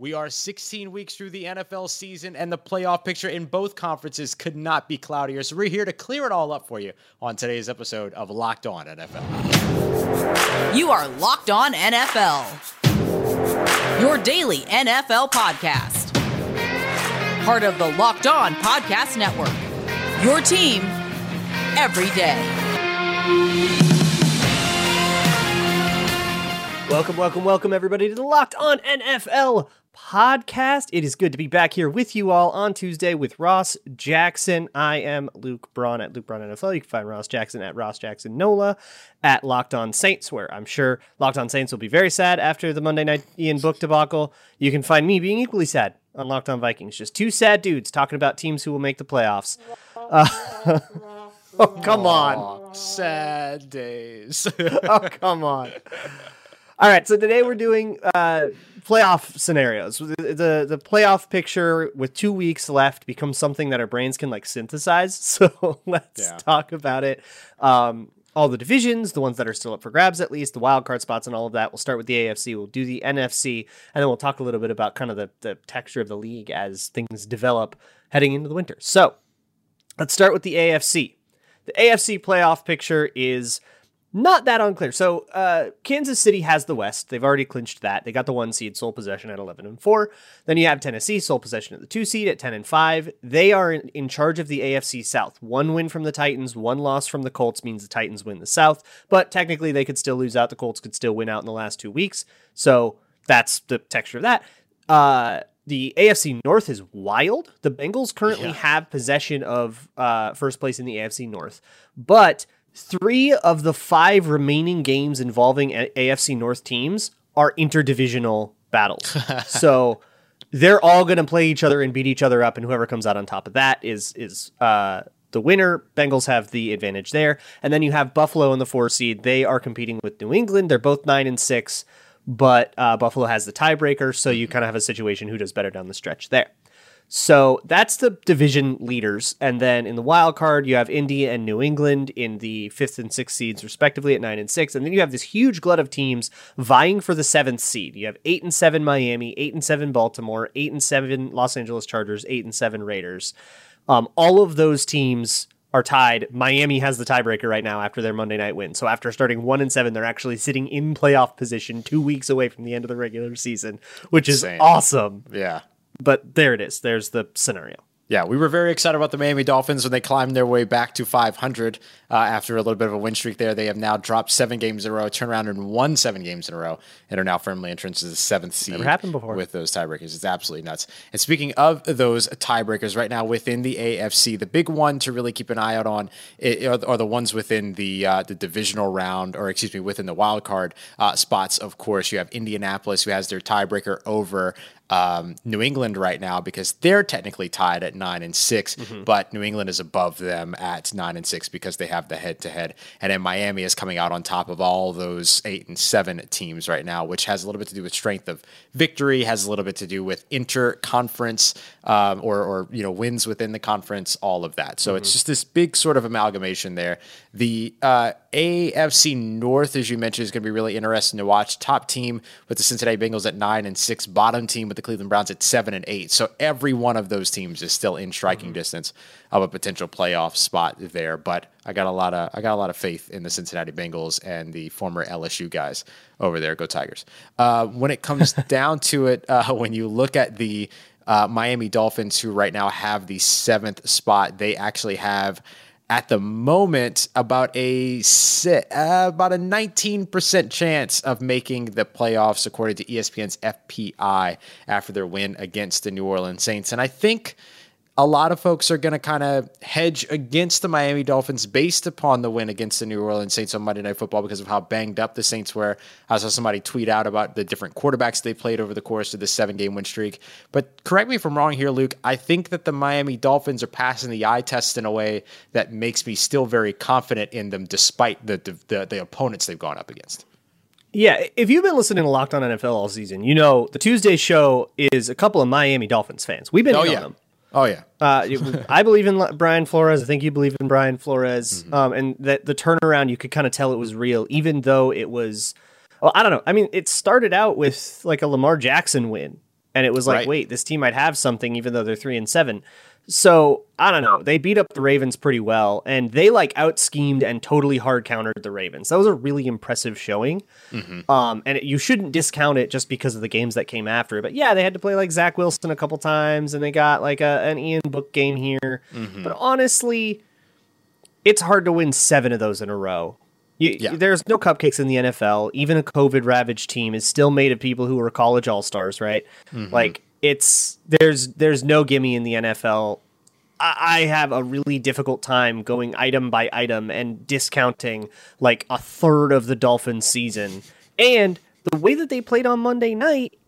We are 16 weeks through the NFL season, and the playoff picture in both conferences could not be cloudier. So, we're here to clear it all up for you on today's episode of Locked On NFL. You are Locked On NFL, your daily NFL podcast. Part of the Locked On Podcast Network, your team every day. Welcome, welcome, welcome, everybody, to the Locked On NFL podcast. It is good to be back here with you all on Tuesday with Ross Jackson. I am Luke Braun at Luke Braun NFL. You can find Ross Jackson at Ross Jackson Nola at Locked On Saints, where I'm sure Locked On Saints will be very sad after the Monday night Ian Book debacle. You can find me being equally sad on Locked On Vikings. Just two sad dudes talking about teams who will make the playoffs. Uh, oh, come on. Sad days. oh, come on. All right, so today we're doing uh, playoff scenarios. The, the, playoff picture with two weeks left becomes something that our brains can like synthesize. So let's Yeah. talk about it. Um, all the divisions, the ones that are still up for grabs, at least the wild card spots, and all of that. We'll start with the AFC. We'll do the NFC, and then we'll talk a little bit about kind of the, the texture of the league as things develop heading into the winter. So let's start with the AFC. The AFC playoff picture is not that unclear. So uh, Kansas City has the West. They've already clinched that. They got the one seed, sole possession at eleven and four. Then you have Tennessee, sole possession at the two seed at ten and five. They are in, in charge of the AFC South. One win from the Titans, one loss from the Colts means the Titans win the South. But technically, they could still lose out. The Colts could still win out in the last two weeks. So that's the texture of that. Uh, the AFC North is wild. The Bengals currently Yeah. have possession of uh, first place in the AFC North, but three of the five remaining games involving AFC North teams are interdivisional battles. so they're all going to play each other and beat each other up, and whoever comes out on top of that is is uh, the winner. Bengals have the advantage there, and then you have Buffalo in the four seed. They are competing with New England. They're both nine and six, but uh, Buffalo has the tiebreaker, so you kind of have a situation who does better down the stretch there. So that's the division leaders. And then in the wild card, you have Indy and New England in the fifth and sixth seeds, respectively, at nine and six. And then you have this huge glut of teams vying for the seventh seed. You have eight and seven Miami, eight and seven Baltimore, eight and seven Los Angeles Chargers, eight and seven Raiders. Um, all of those teams are tied. Miami has the tiebreaker right now after their Monday night win. So after starting one and seven, they're actually sitting in playoff position two weeks away from the end of the regular season, which is Insane. awesome. yeah. But there it is. There's the scenario. Yeah, we were very excited about the Miami Dolphins when they climbed their way back to 500 uh, after a little bit of a win streak there. They have now dropped seven games in a row, turned around and won seven games in a row, and are now firmly entrenched as the seventh seed. Never happened before. With those tiebreakers. It's absolutely nuts. And speaking of those tiebreakers, right now within the AFC, the big one to really keep an eye out on are, the ones within the uh, the divisional round, or excuse me, within the wild card uh, spots. Of course, you have Indianapolis, who has their tiebreaker over um, New England right now because they're technically tied at nine and 6 but New England is above them at nine and six because they have the head to head. And then Miami is coming out on top of all those eight and seven teams right now, which has a little bit to do with strength of victory, has a little bit to do with inter conference um, or, or, you know, wins within the conference, all of that. So it's just this big sort of amalgamation there. The uh, AFC North, as you mentioned, is going to be really interesting to watch. Top team with the Cincinnati Bengals at nine and six, bottom team with the Cleveland Browns at seven and eight. So every one of those teams is still in striking distance of a potential playoff spot there. But I got a lot of I got a lot of faith in the Cincinnati Bengals and the former LSU guys over there. Go Tigers! Uh, when it comes down to it, uh, when you look at the uh, Miami Dolphins, who right now have the seventh spot, they actually have at the moment about a uh, about a 19% chance of making the playoffs according to ESPN's FPI after their win against the New Orleans Saints. And I think a lot of folks are going to kind of hedge against the Miami Dolphins based upon the win against the New Orleans Saints on Monday Night Football because of how banged up the Saints were. I saw somebody tweet out about the different quarterbacks they played over the course of this seven game win streak. But correct me if I'm wrong here, Luke. I think that the Miami Dolphins are passing the eye test in a way that makes me still very confident in them despite the, the, the, the opponents they've gone up against. Yeah, if you've been listening to Locked On NFL all season, you know the Tuesday show is a couple of Miami Dolphins fans. We've been Oh, on yeah. them. Oh, yeah. Uh, I believe in Brian Flores. I think you believe in Brian Flores. Um, and that the turnaround, you could kind of tell it was real, even though it was. Well, I don't know. I mean, it started out with like a Lamar Jackson win, and it was like, Right. wait, this team might have something, even though they're three and seven. So I don't know. They beat up the Ravens pretty well, and they like out schemed and totally hard countered the Ravens. That was a really impressive showing. Mm-hmm. Um, and it, you shouldn't discount it just because of the games that came after. But yeah, they had to play like Zach Wilson a couple times, and they got like a, an Ian Book game here. Mm-hmm. But honestly, it's hard to win seven of those in a row. You, Yeah. There's no cupcakes in the NFL. Even a COVID ravaged team is still made of people who are college all stars, right? Mm-hmm. Like it's there's there's no gimme in the NFL. I, I have a really difficult time going item by item and discounting like a third of the Dolphins season. And the way that they played on Monday night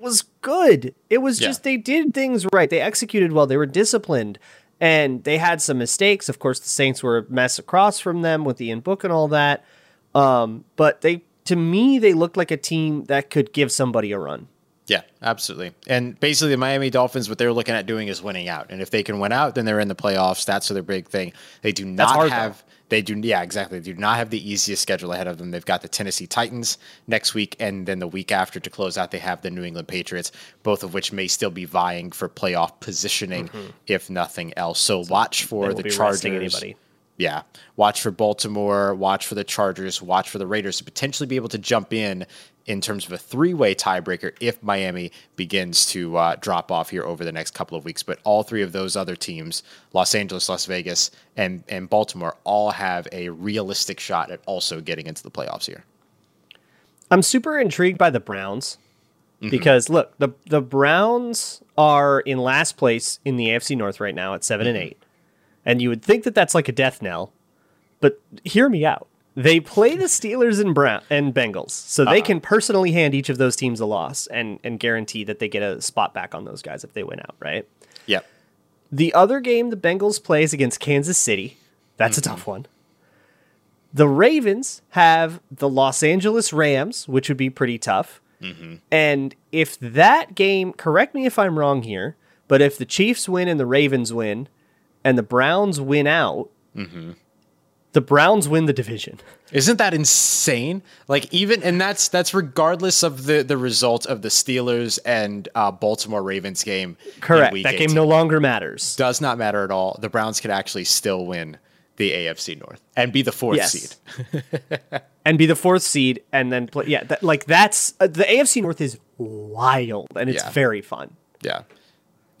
was good. It was Yeah. just they did things right. They executed well. They were disciplined. And they had some mistakes. Of course, the Saints were a mess across from them with Ian Book and all that. Um, but they, to me, they looked like a team that could give somebody a run. Yeah, absolutely. And basically, the Miami Dolphins, what they're looking at doing is winning out. And if they can win out, then they're in the playoffs. That's their big thing. They do not hard, though. have. They do, yeah, exactly. They do not have the easiest schedule ahead of them. They've got the Tennessee Titans next week, and then the week after to close out, they have the New England Patriots, both of which may still be vying for playoff positioning, mm-hmm. if nothing else. So watch for the Chargers. anybody. Yeah. Watch for Baltimore, watch for the Chargers, watch for the Raiders to potentially be able to jump in in terms of a three way tiebreaker if Miami begins to uh, drop off here over the next couple of weeks. But all three of those other teams, Los Angeles, Las Vegas, and, and Baltimore, all have a realistic shot at also getting into the playoffs here. I'm super intrigued by the Browns because look, the the Browns are in last place in the AFC North right now at 7 and 8. And you would think that that's like a death knell, but hear me out. They play the Steelers and Brown and Bengals, so they uh-huh. can personally hand each of those teams a loss and and guarantee that they get a spot back on those guys if they win out, right? Yep. The other game the Bengals play is against Kansas City. That's a mm-hmm. tough one. The Ravens have the Los Angeles Rams, which would be pretty tough. Mm-hmm. And if that game, correct me if I'm wrong here, but if the Chiefs win and the Ravens win and the Browns win out, mm-hmm. The Browns win the division. Isn't that insane? Like even and that's that's regardless of the the result of the Steelers and uh, Baltimore Ravens game. Correct. That game no longer matters. does not matter at all. The Browns could actually still win the AFC North and be the fourth Yes. seed. and be the fourth seed and then play. Yeah, that, like that's uh, the AFC North is wild and it's Yeah. very fun. Yeah.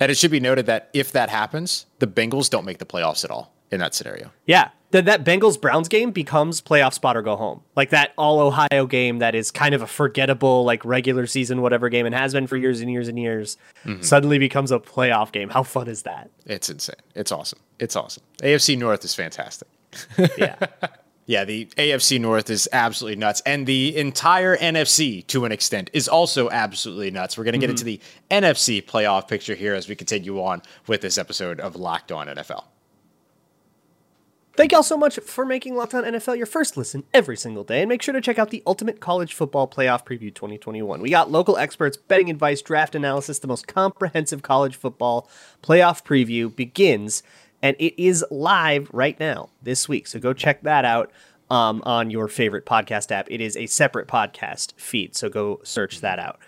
And it should be noted that if that happens, the Bengals don't make the playoffs at all in that scenario. Yeah, then that Bengals Browns game becomes playoff spot or go home. Like that all Ohio game that is kind of a forgettable like regular season whatever game and has been for years and years and years mm-hmm. suddenly becomes a playoff game. How fun is that? It's insane. It's awesome. It's awesome. AFC North is fantastic. Yeah. Yeah, the AFC North is absolutely nuts. And the entire NFC, to an extent, is also absolutely nuts. We're going to get mm-hmm. into the NFC playoff picture here as we continue on with this episode of Locked On NFL. Thank y'all so much for making Locked On NFL your first listen every single day. And make sure to check out the Ultimate College Football Playoff Preview 2021. We got local experts, betting advice, draft analysis. The most comprehensive college football playoff preview begins, and it is live right now this week. So go check that out um, on your favorite podcast app. It is a separate podcast feed, so go search that out.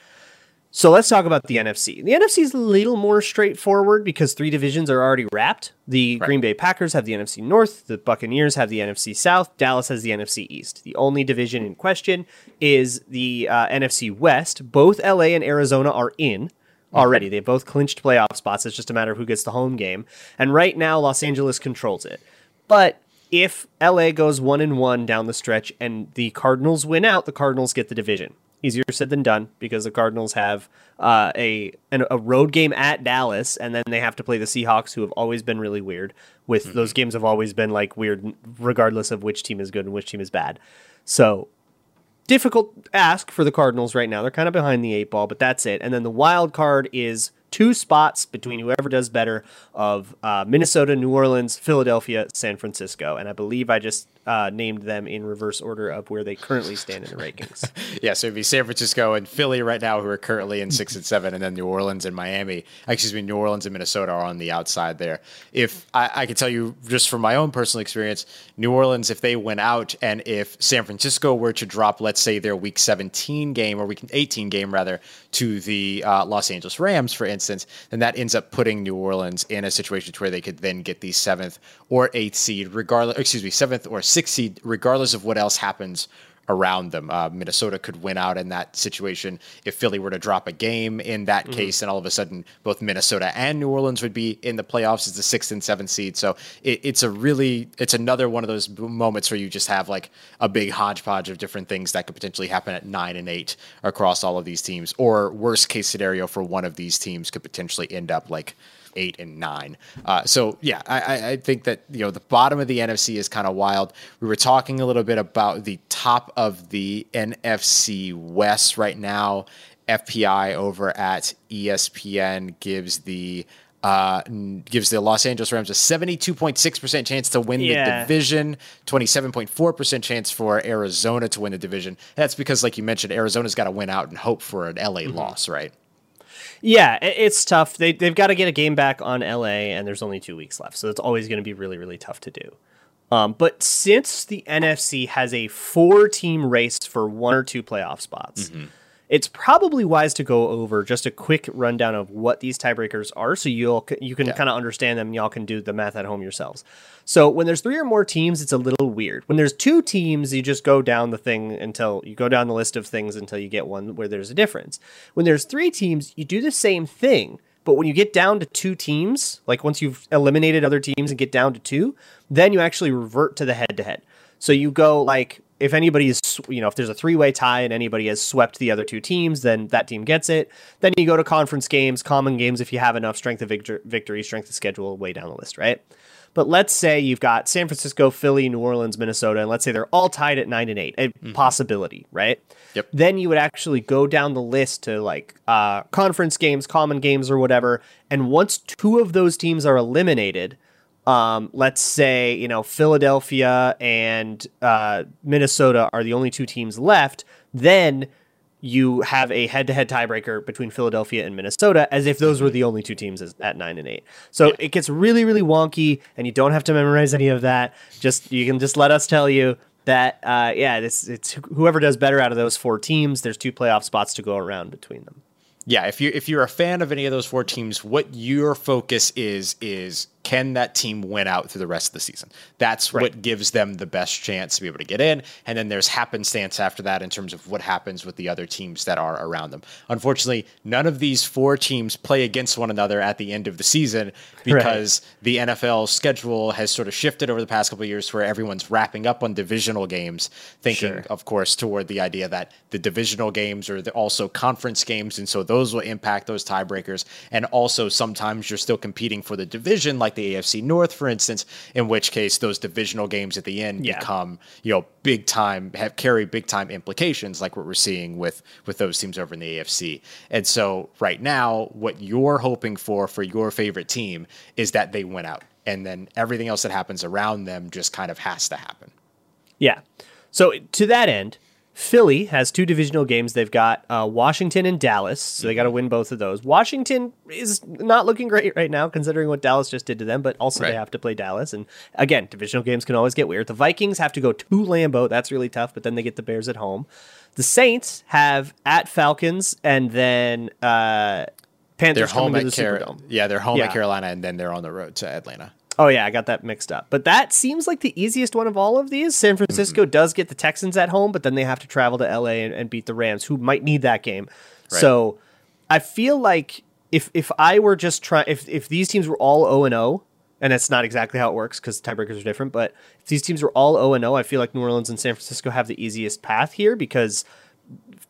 So let's talk about the NFC. The NFC is a little more straightforward because three divisions are already wrapped. The Green Bay Packers have the NFC North, the Buccaneers have the NFC South, Dallas has the NFC East. The only division in question is the uh, NFC West. Both LA and Arizona are in already. They both clinched playoff spots. It's just a matter of who gets the home game. And right now, Los Angeles controls it. But if LA goes one and one down the stretch and the Cardinals win out, the Cardinals get the division. Easier said than done because the Cardinals have uh, a an, a road game at Dallas, and then they have to play the Seahawks, who have always been really weird. With those games have always been like weird, regardless of which team is good and which team is bad. So difficult ask for the Cardinals right now. They're kind of behind the eight ball, but that's it. And then the wild card is two spots between whoever does better of uh, Minnesota, New Orleans, Philadelphia, San Francisco. And I believe I just uh, named them in reverse order of where they currently stand in the rankings. yeah, so it'd be San Francisco and Philly right now, who are currently in six and seven, and then New Orleans and Miami. Excuse me, New Orleans and Minnesota are on the outside there. If I, I can tell you just from my own personal experience, New Orleans, if they went out and if San Francisco were to drop, let's say their Week 17 game or Week 18 game rather, to the uh, Los Angeles Rams, for instance, then that ends up putting New Orleans in a situation to where they could then get the seventh or eighth seed, regardless. Excuse me, seventh or sixth seed, regardless of what else happens around them. Uh, Minnesota could win out in that situation if Philly were to drop a game in that mm-hmm. case, and all of a sudden both Minnesota and New Orleans would be in the playoffs as the sixth and seventh seed. So it, it's a really it's another one of those moments where you just have like a big hodgepodge of different things that could potentially happen at nine and eight across all of these teams, or worst case scenario for one of these teams could potentially end up like eight and nine. Uh, so yeah, I, I think that you know the bottom of the NFC is kind of wild. We were talking a little bit about the top of the NFC West right now. FPI over at ESPN gives the uh, gives the Los Angeles Rams a 72.6% chance to win yeah. the division, 27.4% chance for Arizona to win the division. That's because, like you mentioned, Arizona's got to win out and hope for an LA mm-hmm. loss, right? Yeah, it's tough. They they've got to get a game back on LA, and there's only two weeks left, so it's always going to be really really tough to do. Um, but since the NFC has a four team race for one or two playoff spots. Mm-hmm it's probably wise to go over just a quick rundown of what these tiebreakers are so you'll you can yeah. kind of understand them y'all can do the math at home yourselves. So when there's three or more teams it's a little weird. When there's two teams you just go down the thing until you go down the list of things until you get one where there's a difference. When there's three teams you do the same thing but when you get down to two teams like once you've eliminated other teams and get down to two then you actually revert to the head to head so you go like if anybody is, you know, if there's a three way tie and anybody has swept the other two teams, then that team gets it. Then you go to conference games, common games if you have enough strength of victory, strength of schedule, way down the list, right? But let's say you've got San Francisco, Philly, New Orleans, Minnesota, and let's say they're all tied at nine and eight, a mm-hmm. possibility, right? Yep. Then you would actually go down the list to like uh, conference games, common games, or whatever. And once two of those teams are eliminated, um, let's say you know Philadelphia and uh, Minnesota are the only two teams left, then you have a head-to-head tiebreaker between Philadelphia and Minnesota, as if those were the only two teams at nine and eight. So yeah. it gets really, really wonky, and you don't have to memorize any of that. Just you can just let us tell you that, uh, yeah, this it's whoever does better out of those four teams. There's two playoff spots to go around between them. Yeah, if you if you're a fan of any of those four teams, what your focus is is can that team win out through the rest of the season? That's right. what gives them the best chance to be able to get in. And then there's happenstance after that in terms of what happens with the other teams that are around them. Unfortunately, none of these four teams play against one another at the end of the season because right. the NFL schedule has sort of shifted over the past couple of years where everyone's wrapping up on divisional games, thinking, sure. of course, toward the idea that the divisional games are also conference games. And so those will impact those tiebreakers. And also sometimes you're still competing for the division, like like the AFC North, for instance, in which case those divisional games at the end yeah. become, you know, big time, have carry big time implications, like what we're seeing with with those teams over in the AFC. And so right now, what you're hoping for for your favorite team is that they win out, and then everything else that happens around them just kind of has to happen. Yeah. So to that end, Philly has two divisional games. They've got uh, Washington and Dallas, so they got to mm-hmm. win both of those. Washington is not looking great right now, considering what Dallas just did to them, but also right. they have to play Dallas. And again, divisional games can always get weird. The Vikings have to go to Lambeau. That's really tough, but then they get the Bears at home. The Saints have at Falcons and then uh, Panthers they're home at the Car- Yeah, they're home yeah. at Carolina, and then they're on the road to Atlanta. Oh yeah, I got that mixed up. But that seems like the easiest one of all of these. San Francisco mm-hmm. does get the Texans at home, but then they have to travel to LA and, and beat the Rams, who might need that game. Right. So I feel like if if I were just trying, if if these teams were all zero and zero, and that's not exactly how it works because tiebreakers are different, but if these teams were all zero and zero, I feel like New Orleans and San Francisco have the easiest path here because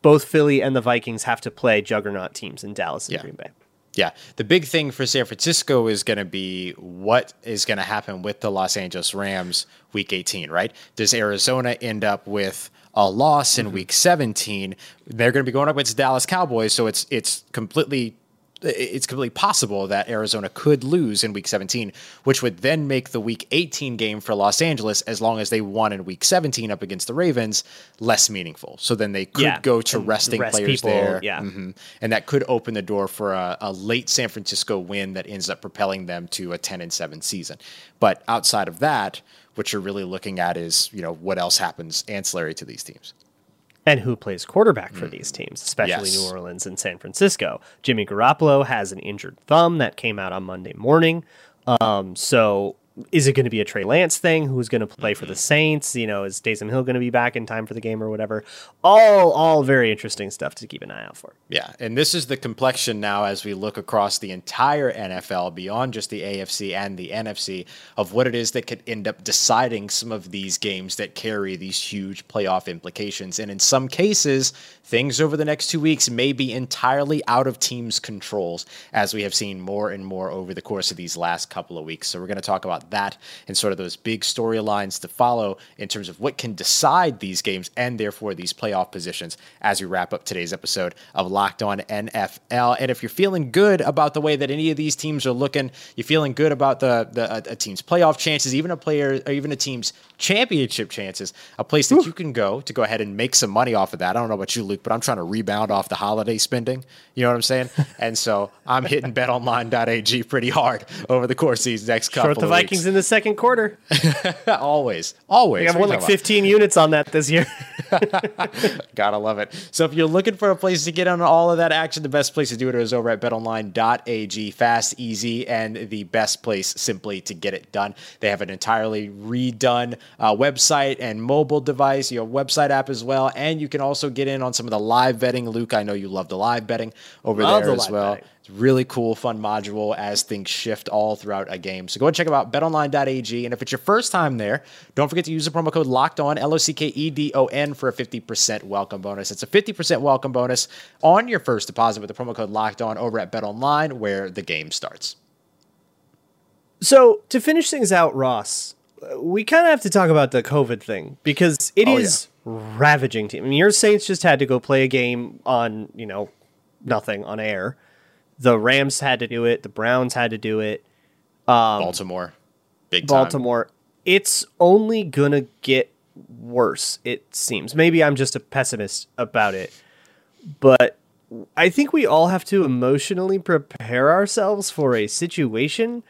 both Philly and the Vikings have to play juggernaut teams in Dallas and yeah. Green Bay. Yeah, the big thing for San Francisco is going to be what is going to happen with the Los Angeles Rams week 18, right? Does Arizona end up with a loss in mm-hmm. week 17? They're going to be going up against the Dallas Cowboys, so it's it's completely it's completely possible that Arizona could lose in week 17, which would then make the week 18 game for Los Angeles, as long as they won in week 17 up against the Ravens, less meaningful. So then they could Yeah, go to resting rest players people, there. yeah. Mhm. And that could open the door for a, a late San Francisco win that ends up propelling them to a 10 and 7 season. But outside of that, what you're really looking at is, you know, what else happens ancillary to these teams. And who plays quarterback for these teams, especially Mm. Yes. New Orleans and San Francisco. Jimmy Garoppolo has an injured thumb that came out on Monday morning. Um, so is it going to be a Trey Lance thing? Who's going to play for the mm-hmm. Saints? You know, is Taysom Hill going to be back in time for the game or whatever? All, all very interesting stuff to keep an eye out for. Yeah, and this is the complexion now as we look across the entire NFL beyond just the AFC and the NFC of what it is that could end up deciding some of these games that carry these huge playoff implications. And in some cases, things over the next two weeks may be entirely out of teams' controls, as we have seen more and more over the course of these last couple of weeks. So we're going to talk about that and sort of those big storylines to follow in terms of what can decide these games and therefore these playoff positions as we wrap up today's episode of Locked On NFL. And if you're feeling good about the way that any of these teams are looking, you're feeling good about the, the a, a team's playoff chances, even a player or even a team's championship chances, a place that you can go to go ahead and make some money off of that. I don't know about you, Luke, but I'm trying to rebound off the holiday spending. You know what I'm saying? and so I'm hitting betonline.ag pretty hard over the course of these next couple Short of Vikings in the second quarter. always, always. I've won like talking about? 15 units on that this year. Gotta love it. So if you're looking for a place to get on all of that action, the best place to do it is over at betonline.ag. Fast, easy, and the best place simply to get it done. They have an entirely redone uh, website and mobile device, your website app as well. And you can also get in on some of the live betting. Luke, I know you love the live betting over Love there the as well. betting. It's really cool, fun module as things shift all throughout a game. So go and check out betonline.ag. And if it's your first time there, don't forget to use the promo code locked on, L O C K E D O N, for a 50% welcome bonus. It's a 50% welcome bonus on your first deposit with the promo code locked on over at betonline, where the game starts. So to finish things out, Ross, uh, we kind of have to talk about the COVID thing because it Oh, is ravaging team. I mean, your Saints just had to go play a game on you know nothing on air. The Rams had to do it. The Browns had to do it. Um, Baltimore. Big time. Baltimore. It's only gonna get worse. It seems. Maybe I'm just a pessimist about it, but I think we all have to emotionally prepare ourselves for a situation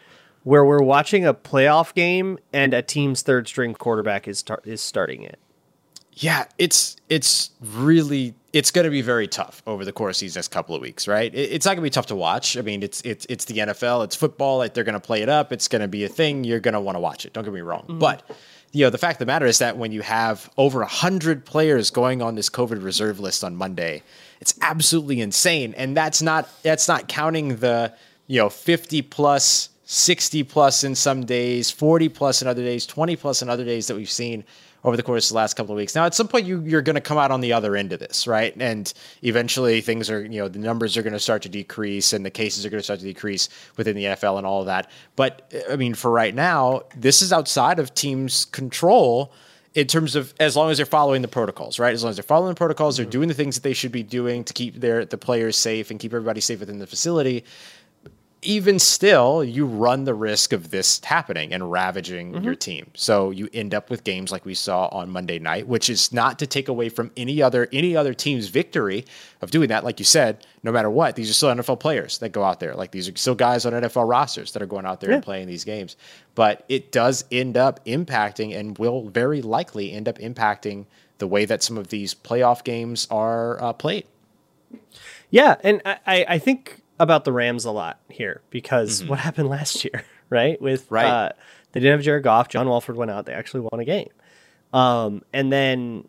where we're watching a playoff game and a team's third string quarterback is tar- is starting it. Yeah, it's it's really it's going to be very tough over the course of these next couple of weeks, right? It's not going to be tough to watch. I mean, it's it's it's the NFL, it's football. Like they're going to play it up. It's going to be a thing. You're going to want to watch it. Don't get me wrong, mm-hmm. but you know the fact of the matter is that when you have over a hundred players going on this COVID reserve list on Monday, it's absolutely insane, and that's not that's not counting the you know fifty 60 plus in some days, 40 plus in other days, 20 plus in other days that we've seen over the course of the last couple of weeks. Now, at some point, you, you're going to come out on the other end of this, right? And eventually, things are, you know, the numbers are going to start to decrease and the cases are going to start to decrease within the NFL and all of that. But, I mean, for right now, this is outside of teams' control in terms of as long as they're following the protocols, right? As long as they're following the protocols, they're mm-hmm. doing the things that they should be doing to keep their the players safe and keep everybody safe within the facility even still, you run the risk of this happening and ravaging your team. So you end up with games like we saw on Monday night, which is not to take away from any other any other team's victory of doing that. Like you said, no matter what, these are still NFL players that go out there. Like these are still guys on NFL rosters that are going out there and playing these games. But it does end up impacting and will very likely end up impacting the way that some of these playoff games are uh, played. Yeah, and I, I I think about the Rams a lot here because what happened last year, right? With Right. Uh, they didn't have Jared Goff. John Wolford went out. They actually won a game. Um, and then,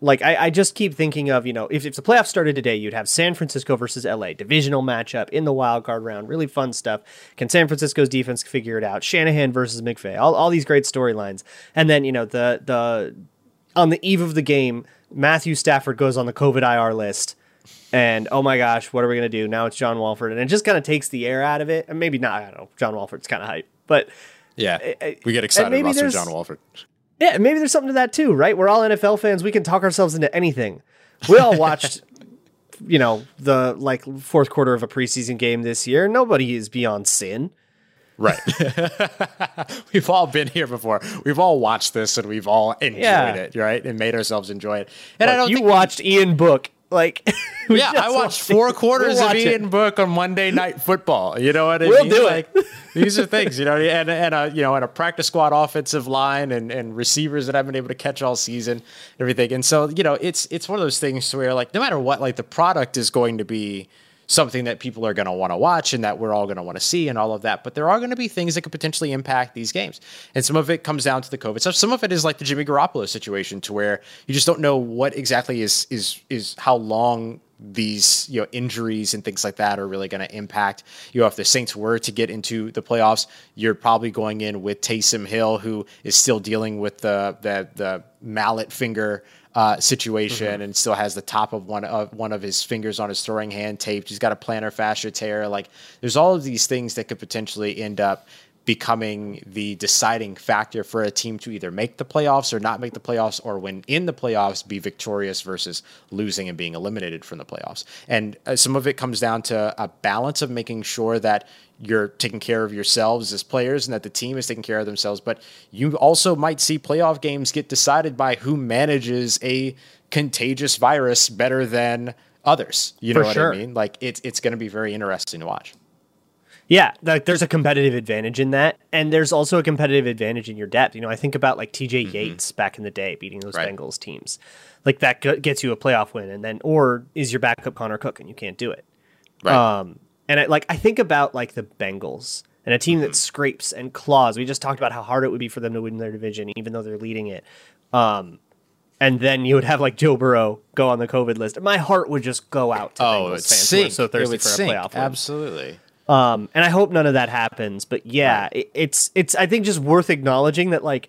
like, I, I just keep thinking of, you know, if, if the playoffs started today, you'd have San Francisco versus LA, divisional matchup in the wild card round. Really fun stuff. Can San Francisco's defense figure it out? Shanahan versus McVay. All, all these great storylines. And then, you know, the the on the eve of the game, Matthew Stafford goes on the COVID IR list. And oh my gosh, what are we gonna do? Now it's John Wolford, and it just kind of takes the air out of it. And maybe not. I don't know. John Wolford's kind of hype, but Yeah, I- we get excited about Sir John Wolford. yeah, maybe there's something to that too, right? We're all NFL fans. We can talk ourselves into anything. We all watched you know, the like fourth quarter of a preseason game this year. Nobody is beyond sin. Right. we've all been here before. We've all watched this and we've all enjoyed Yeah. it, right? And made ourselves enjoy it. And I Look, don't you watched Ian Book like yeah, I watched four quarters We'll of watch it. Ian Book on Monday Night Football. You know what I We'll mean? do like, these are things, you know, and and a you know, and a practice squad offensive line and and receivers that I've been able to catch all season, and everything. And so you know, it's it's one of those things where like no matter what, like the product is going to be something that people are going to want to watch and that we're all going to want to see and all of that. But there are going to be things that could potentially impact these games. And some of it comes down to the COVID stuff. Some of it is like the Jimmy Garoppolo situation to where you just don't know what exactly is is is how long these you know injuries and things like that are really going to impact you know if the Saints were to get into the playoffs you're probably going in with Taysom Hill who is still dealing with the the, the mallet finger uh, situation and still has the top of one of one of his fingers on his throwing hand taped. He's got a plantar fascia tear. Like there's all of these things that could potentially end up becoming the deciding factor for a team to either make the playoffs or not make the playoffs or when in the playoffs be victorious versus losing and being eliminated from the playoffs. And uh, some of it comes down to a balance of making sure that you're taking care of yourselves as players and that the team is taking care of themselves. But you also might see playoff games get decided by who manages a contagious virus better than others. You know For what sure. I mean? Like it's it's going to be very interesting to watch. Yeah, like there's a competitive advantage in that, and there's also a competitive advantage in your depth. You know, I think about like T.J. Yates back in the day beating those Mm-hmm. Right. Bengals teams, like that g- gets you a playoff win, and then or is your backup Connor Cook and you can't do it. Right. Um, and I, like I think about like the Bengals and a team Mm-hmm. that scrapes and claws. We just talked about how hard it would be for them to win their division, even though they're leading it. Um, and then you would have like Joe Burrow go on the COVID list. My heart would just go out to oh, Bengals it's fans who are sink. so thirsty for a sink. playoff win. Absolutely. Um, and I hope none of that happens. But yeah, it, it's it's I think just worth acknowledging that like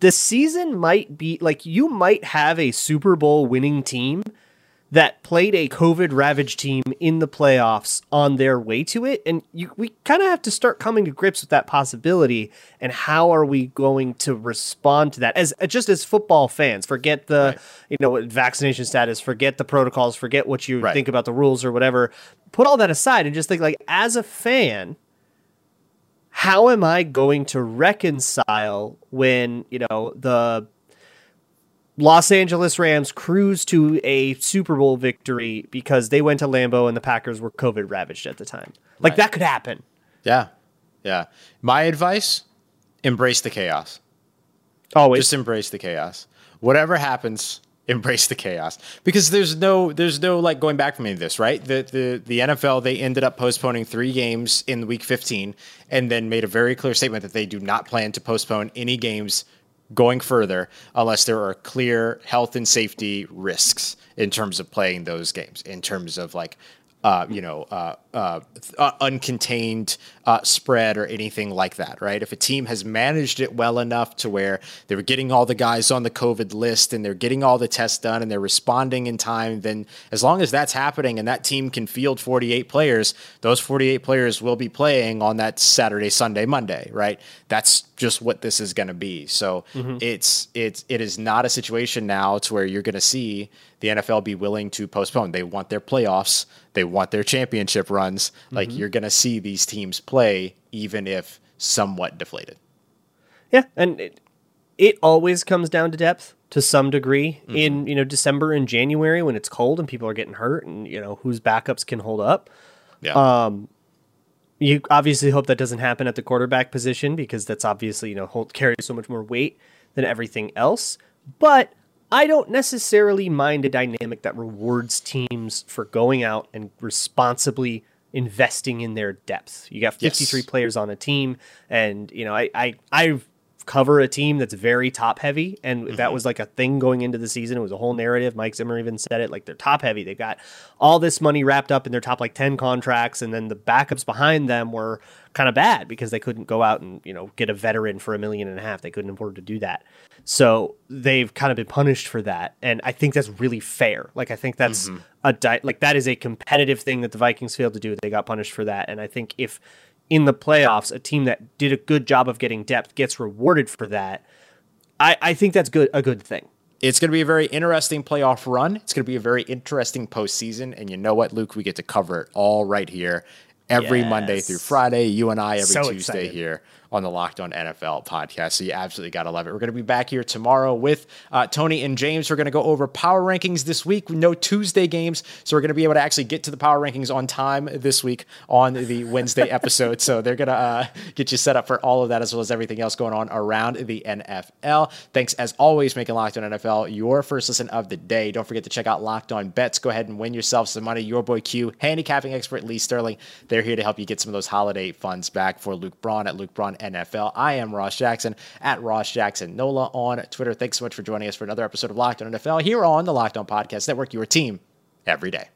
the season might be like you might have a Super Bowl winning team that played a COVID ravaged team in the playoffs on their way to it, and you we kind of have to start coming to grips with that possibility. And how are we going to respond to that as uh, just as football fans? Forget the you know vaccination status, forget the protocols, forget what you Right. think about the rules or whatever. Put all that aside and just think like as a fan, how am I going to reconcile when, you know, the Los Angeles Rams cruise to a Super Bowl victory because they went to Lambeau and the Packers were COVID ravaged at the time? Like Right. that could happen. Yeah. Yeah. My advice embrace the chaos. Always. Just embrace the chaos. Whatever happens, embrace the chaos. Because there's no there's no like going back from any of this, right? The the the NFL they ended up postponing 3 games in week 15 and then made a very clear statement that they do not plan to postpone any games going further unless there are clear health and safety risks in terms of playing those games in terms of like uh, you know, uh, uh, uncontained uh, spread or anything like that, right? If a team has managed it well enough to where they're getting all the guys on the COVID list and they're getting all the tests done and they're responding in time, then as long as that's happening and that team can field 48 players, those 48 players will be playing on that Saturday, Sunday, Monday, right? That's just what this is going to be. So it's it's it is not a situation now to where you're going to see the NFL be willing to postpone. They want their playoffs, they want their championship runs. Like mm-hmm. you're going to see these teams play even if somewhat deflated. Yeah, and it, it always comes down to depth to some degree mm-hmm. in you know December and January when it's cold and people are getting hurt and you know whose backups can hold up. Yeah. Um, you obviously hope that doesn't happen at the quarterback position because that's obviously you know hold, carries so much more weight than everything else. But I don't necessarily mind a dynamic that rewards teams for going out and responsibly investing in their depth. You got Yes. 53 players on a team, and you know I I I cover a team that's very top heavy, and that mm-hmm. was like a thing going into the season. It was a whole narrative. Mike Zimmer even said it like they're top heavy. They've got all this money wrapped up in their top like 10 contracts, and then the backups behind them were kind of bad because they couldn't go out and you know get a veteran for a million and a half. They couldn't afford to do that. So they've kind of been punished for that, and I think that's really fair. Like I think that's mm-hmm. a di- like that is a competitive thing that the Vikings failed to do. They got punished for that, and I think if in the playoffs a team that did a good job of getting depth gets rewarded for that, I, I think that's good a good thing. It's going to be a very interesting playoff run. It's going to be a very interesting postseason. And you know what, Luke? We get to cover it all right here every yes. Monday through Friday. You and I every so Tuesday excited. here on the Locked On NFL podcast. So you absolutely got to love it. We're going to be back here tomorrow with uh, Tony and James. We're going to go over power rankings this week. No Tuesday games, so we're going to be able to actually get to the power rankings on time this week on the Wednesday episode. So they're going to uh, get you set up for all of that as well as everything else going on around the NFL. Thanks as always, making Locked On NFL your first listen of the day. Don't forget to check out Locked On Bets. Go ahead and win yourself some money. Your boy Q, handicapping expert Lee Sterling. They're here to help you get some of those holiday funds back for Luke Braun at Luke Braun NFL. I am Ross Jackson at Ross Jackson Nola on Twitter. Thanks so much for joining us for another episode of Locked On NFL here on the Locked On Podcast Network, your team every day.